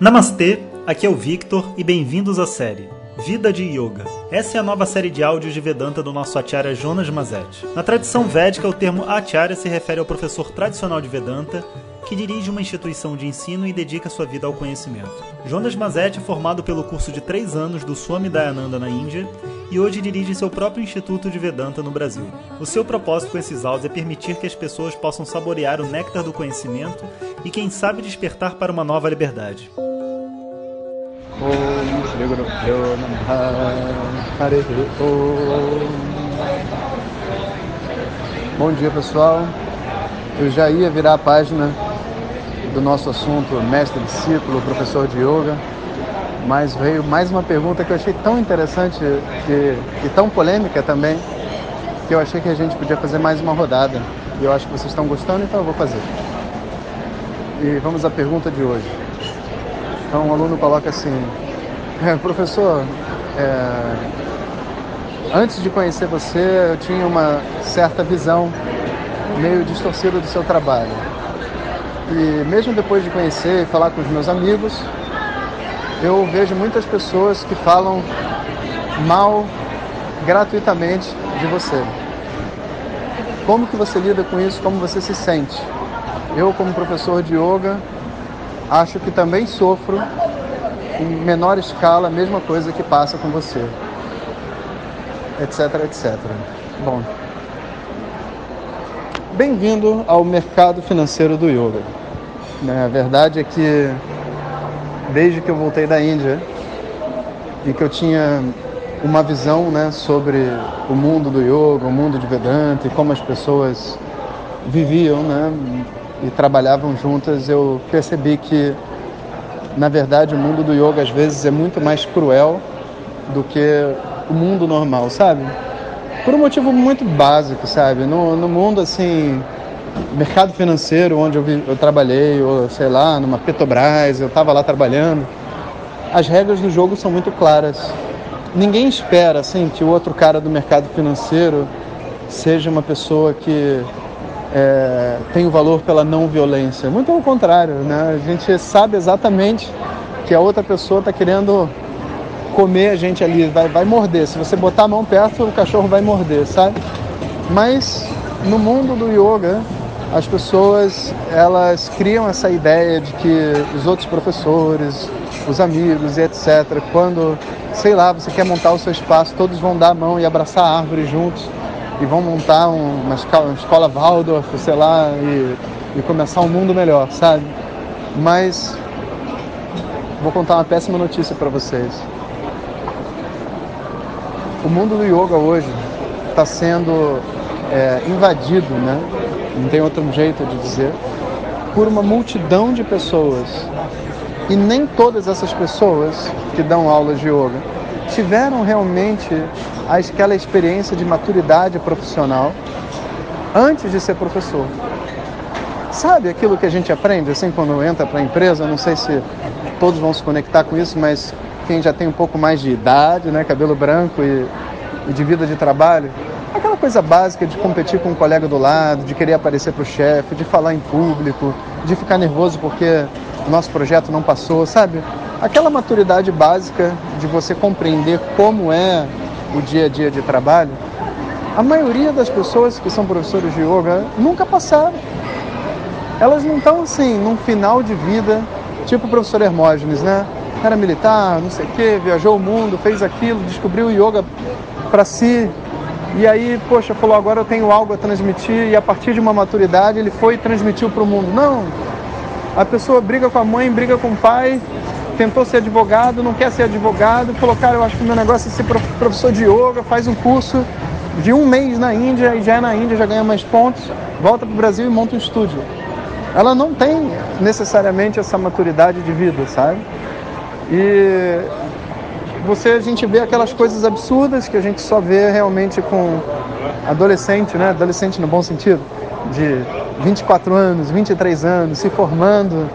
Namastê, aqui é o Victor e bem-vindos à série Vida de Yoga. Essa é a nova série de áudios de Vedanta do nosso Acharya Jonas Mazet. Na tradição védica, o termo Acharya se refere ao professor tradicional de Vedanta que dirige uma instituição de ensino e dedica sua vida ao conhecimento. Jonas Mazet é formado pelo curso de três anos do Swami Dayananda na Índia e hoje dirige seu próprio Instituto de Vedanta no Brasil. O seu propósito com esses áudios é permitir que as pessoas possam saborear o néctar do conhecimento e, quem sabe, despertar para uma nova liberdade. Bom dia pessoal, eu já ia virar a página do nosso assunto mestre discípulo, professor de yoga, mas veio mais uma pergunta que eu achei tão interessante e, e tão polêmica também, que eu achei que a gente podia fazer mais uma rodada. E eu acho que vocês estão gostando, então eu vou fazer. E vamos à pergunta de hoje. Então, um aluno coloca assim: é, Professor, é, antes de conhecer você, eu tinha uma certa visão meio distorcida do seu trabalho. E mesmo depois de conhecer e falar com os meus amigos, eu vejo muitas pessoas que falam mal gratuitamente de você. Como que você lida com isso? Como você se sente? Eu, como professor de yoga, acho que também sofro em menor escala a mesma coisa que passa com você. Etc, etc. Bom, bem-vindo ao mercado financeiro do yoga. A verdade é que desde que eu voltei da Índia e que eu tinha uma visão né, sobre o mundo do yoga, o mundo de Vedanta e como as pessoas viviam né, e trabalhavam juntas, eu percebi que, na verdade, o mundo do yoga às vezes é muito mais cruel do que o mundo normal, sabe? Por um motivo muito básico, sabe? No, no mundo, assim, mercado financeiro onde eu, vi, eu trabalhei, ou sei lá, numa Petrobras, eu estava lá trabalhando, as regras do jogo são muito claras. Ninguém espera assim, que o outro cara do mercado financeiro seja uma pessoa que é, tem o valor pela não violência. Muito ao contrário, né? a gente sabe exatamente que a outra pessoa está querendo comer a gente ali, vai, vai morder. Se você botar a mão perto, o cachorro vai morder, sabe? Mas no mundo do yoga, as pessoas elas criam essa ideia de que os outros professores, os amigos e etc, quando, sei lá, você quer montar o seu espaço, todos vão dar a mão e abraçar a árvore juntos e vão montar uma escola, uma escola Waldorf, sei lá, e, e começar um mundo melhor, sabe? Mas vou contar uma péssima notícia para vocês. O mundo do yoga hoje está sendo é, invadido, né? não tem outro jeito de dizer, por uma multidão de pessoas. E nem todas essas pessoas que dão aulas de yoga tiveram realmente aquela experiência de maturidade profissional antes de ser professor. Sabe aquilo que a gente aprende assim quando entra para a empresa? Não sei se todos vão se conectar com isso, mas quem já tem um pouco mais de idade, né, cabelo branco e, e de vida de trabalho, Aquela coisa básica de competir com um colega do lado, de querer aparecer para o chefe, de falar em público, de ficar nervoso porque nosso projeto não passou, sabe? Aquela maturidade básica de você compreender como é o dia a dia de trabalho. A maioria das pessoas que são professores de yoga nunca passaram. Elas não estão assim, num final de vida, tipo o professor Hermógenes, né? Era militar, não sei o quê, viajou o mundo, fez aquilo, descobriu o yoga para si, e aí, poxa, falou, agora eu tenho algo a transmitir, e a partir de uma maturidade ele foi e transmitiu para o mundo. Não! A pessoa briga com a mãe, briga com o pai, tentou ser advogado, não quer ser advogado, falou, cara, eu acho que o meu negócio é ser professor de yoga, faz um curso de um mês na Índia e já é na Índia, já ganha mais pontos, volta para o Brasil e monta um estúdio. Ela não tem necessariamente essa maturidade de vida, sabe? E você a gente vê aquelas coisas absurdas que a gente só vê realmente com adolescente, né? Adolescente no bom sentido, de 24 anos, 23 anos, se formando,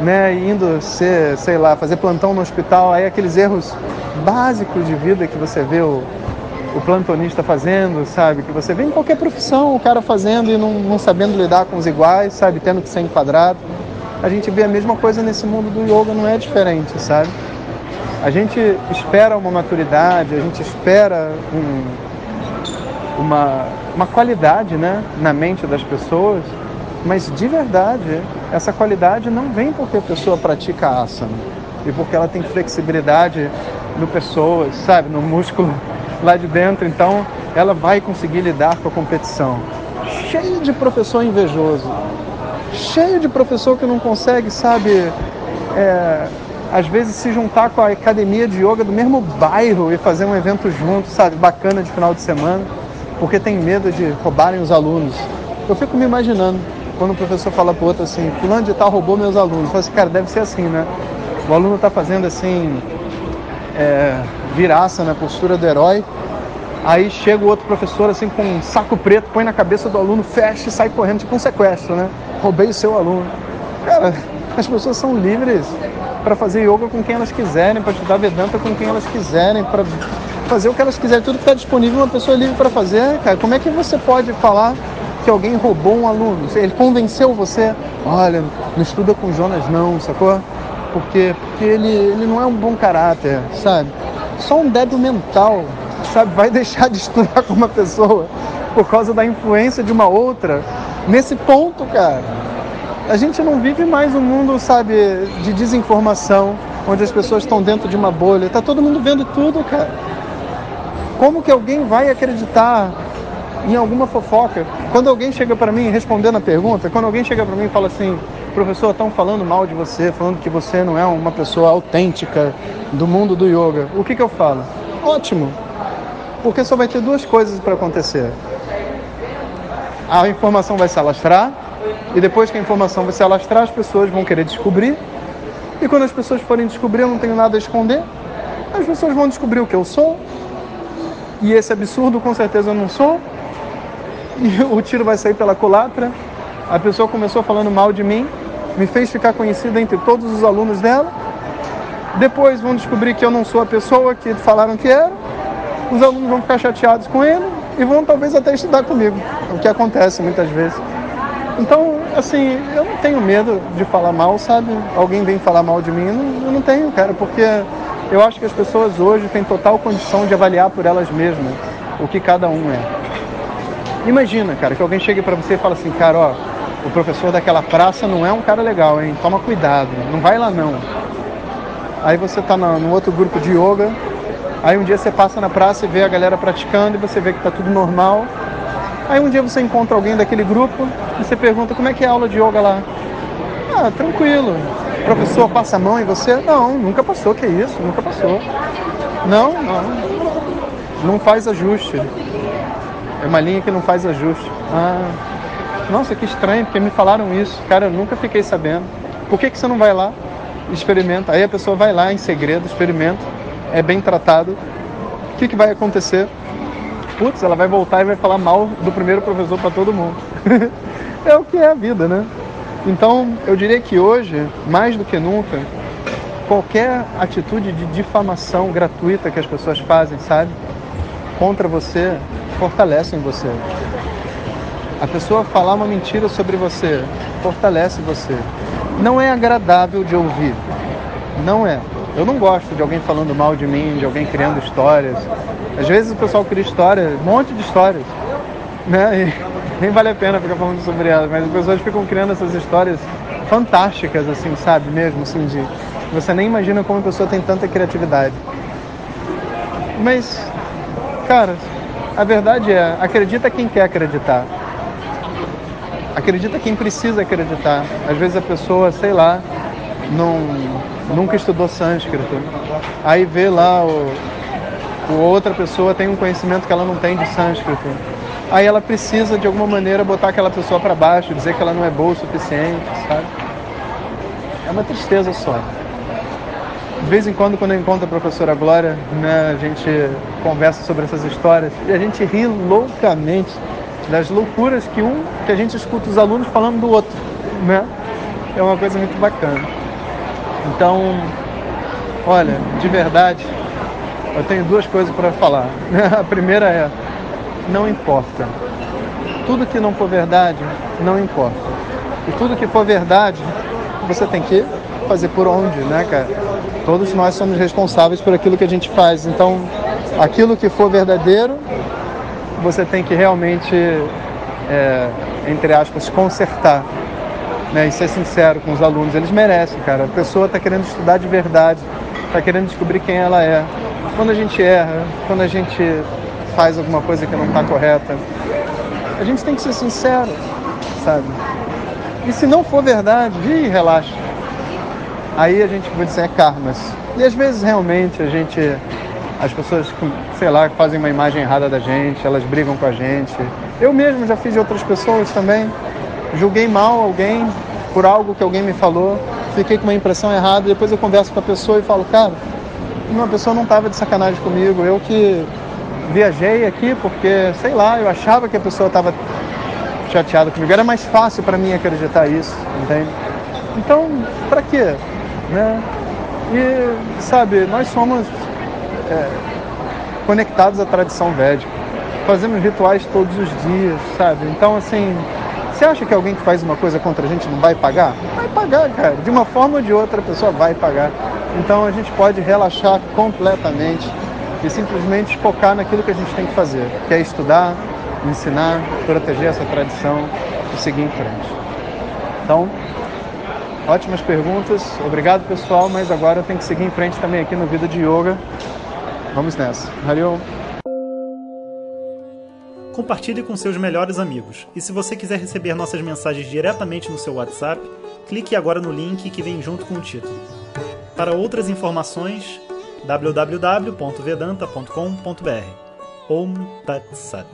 né, indo ser, sei lá, fazer plantão no hospital, aí aqueles erros básicos de vida que você vê o, o plantonista fazendo, sabe? Que você vê em qualquer profissão o cara fazendo e não, não sabendo lidar com os iguais, sabe? Tendo que ser enquadrado. a gente vê a mesma coisa nesse mundo do yoga, não é diferente, sabe? A gente espera uma maturidade, a gente espera um, uma, uma qualidade né, na mente das pessoas, mas de verdade, essa qualidade não vem porque a pessoa pratica asana e porque ela tem flexibilidade no pessoas, sabe, no músculo lá de dentro, então ela vai conseguir lidar com a competição. Cheio de professor invejoso, cheio de professor que não consegue, sabe, é, às vezes se juntar com a academia de yoga do mesmo bairro e fazer um evento junto, sabe, bacana de final de semana, porque tem medo de roubarem os alunos. Eu fico me imaginando quando o professor fala para o outro assim, fulano de tal roubou meus alunos. Eu falo assim, cara, deve ser assim, né? O aluno está fazendo assim, é, viraça na postura do herói, aí chega o outro professor assim com um saco preto, põe na cabeça do aluno, fecha e sai correndo, tipo um sequestro, né? Roubei o seu aluno. Cara, as pessoas são livres para fazer yoga com quem elas quiserem, para estudar Vedanta com quem elas quiserem, para fazer o que elas quiserem, tudo que está disponível, uma pessoa é livre para fazer, cara. Como é que você pode falar que alguém roubou um aluno? Ele convenceu você, olha, não estuda com Jonas não, sacou? Porque, porque ele, ele não é um bom caráter, sabe? Só um débil mental, sabe? Vai deixar de estudar com uma pessoa por causa da influência de uma outra. Nesse ponto, cara, a gente não vive mais um mundo, sabe, de desinformação, onde as pessoas estão dentro de uma bolha. Tá todo mundo vendo tudo, cara. Como que alguém vai acreditar em alguma fofoca? Quando alguém chega para mim respondendo a pergunta, quando alguém chega para mim e fala assim, professor, estão falando mal de você, falando que você não é uma pessoa autêntica do mundo do yoga, o que, que eu falo? Ótimo, porque só vai ter duas coisas para acontecer. A informação vai se alastrar, e depois que a informação vai se alastrar, as pessoas vão querer descobrir, e quando as pessoas forem descobrir, eu não tenho nada a esconder, as pessoas vão descobrir o que eu sou, e esse absurdo com certeza eu não sou. E o tiro vai sair pela culatra. A pessoa começou falando mal de mim, me fez ficar conhecida entre todos os alunos dela. Depois vão descobrir que eu não sou a pessoa que falaram que era. Os alunos vão ficar chateados com ele e vão talvez até estudar comigo, o que acontece muitas vezes. Então, assim, eu não tenho medo de falar mal, sabe? Alguém vem falar mal de mim, eu não, tenho, cara, porque eu acho que as pessoas hoje têm total condição de avaliar por elas mesmas o que cada um é. Imagina, cara, que alguém chegue para você e fala assim, cara, ó, o professor daquela praça não é um cara legal, hein? Toma cuidado, não vai lá não. Aí você tá no outro grupo de yoga, aí um dia você passa na praça e vê a galera praticando e você vê que tá tudo normal. Aí um dia você encontra alguém daquele grupo e você pergunta como é que é a aula de yoga lá. Ah, tranquilo professor passa a mão em você? Não, nunca passou, que isso, nunca passou. Não, não. Não faz ajuste. É uma linha que não faz ajuste. Ah, nossa, que estranho, porque me falaram isso. Cara, eu nunca fiquei sabendo. Por que, que você não vai lá? Experimenta. Aí a pessoa vai lá em segredo, experimenta, é bem tratado. O que, que vai acontecer? Putz, ela vai voltar e vai falar mal do primeiro professor para todo mundo. é o que é a vida, né? Então, eu diria que hoje, mais do que nunca, qualquer atitude de difamação gratuita que as pessoas fazem, sabe, contra você, fortalecem você. A pessoa falar uma mentira sobre você, fortalece você. Não é agradável de ouvir. Não é. Eu não gosto de alguém falando mal de mim, de alguém criando histórias. Às vezes o pessoal cria histórias, um monte de histórias. Né? E nem vale a pena ficar falando sobre elas, mas as pessoas ficam criando essas histórias fantásticas, assim, sabe? Mesmo, assim, de. Você nem imagina como a pessoa tem tanta criatividade. Mas, cara, a verdade é, acredita quem quer acreditar. Acredita quem precisa acreditar. Às vezes a pessoa, sei lá, não, nunca estudou sânscrito. Aí vê lá o, o outra pessoa tem um conhecimento que ela não tem de sânscrito aí ela precisa de alguma maneira botar aquela pessoa para baixo, dizer que ela não é boa o suficiente, sabe? É uma tristeza só. De vez em quando, quando eu encontro a professora Glória, né, a gente conversa sobre essas histórias e a gente ri loucamente das loucuras que um que a gente escuta os alunos falando do outro, né? É uma coisa muito bacana. Então, olha, de verdade, eu tenho duas coisas para falar. A primeira é não importa. Tudo que não for verdade, não importa. E tudo que for verdade, você tem que fazer por onde, né, cara? Todos nós somos responsáveis por aquilo que a gente faz. Então, aquilo que for verdadeiro, você tem que realmente, é, entre aspas, consertar. Né, e ser sincero com os alunos. Eles merecem, cara. A pessoa está querendo estudar de verdade, está querendo descobrir quem ela é. Quando a gente erra, quando a gente faz alguma coisa que não está correta, a gente tem que ser sincero, sabe? E se não for verdade, ih, relaxa. Aí a gente vai dizer é karmas. E às vezes realmente a gente, as pessoas, sei lá, fazem uma imagem errada da gente, elas brigam com a gente. Eu mesmo já fiz de outras pessoas também. Julguei mal alguém por algo que alguém me falou, fiquei com uma impressão errada, depois eu converso com a pessoa e falo, cara, uma pessoa não estava de sacanagem comigo, eu que viajei aqui porque, sei lá, eu achava que a pessoa estava chateada comigo. Era mais fácil para mim acreditar isso, entende? Então, para quê? Né? E, sabe, nós somos é, conectados à tradição védica. Fazemos rituais todos os dias, sabe? Então, assim, você acha que alguém que faz uma coisa contra a gente não vai pagar? Vai pagar, cara. De uma forma ou de outra, a pessoa vai pagar. Então, a gente pode relaxar completamente e simplesmente focar naquilo que a gente tem que fazer, que é estudar, ensinar, proteger essa tradição e seguir em frente. Então, ótimas perguntas, obrigado pessoal, mas agora eu tenho que seguir em frente também aqui no Vida de Yoga. Vamos nessa. Valeu! Compartilhe com seus melhores amigos. E se você quiser receber nossas mensagens diretamente no seu WhatsApp, clique agora no link que vem junto com o título. Para outras informações, www.vedanta.com.br. Om Tat Sat.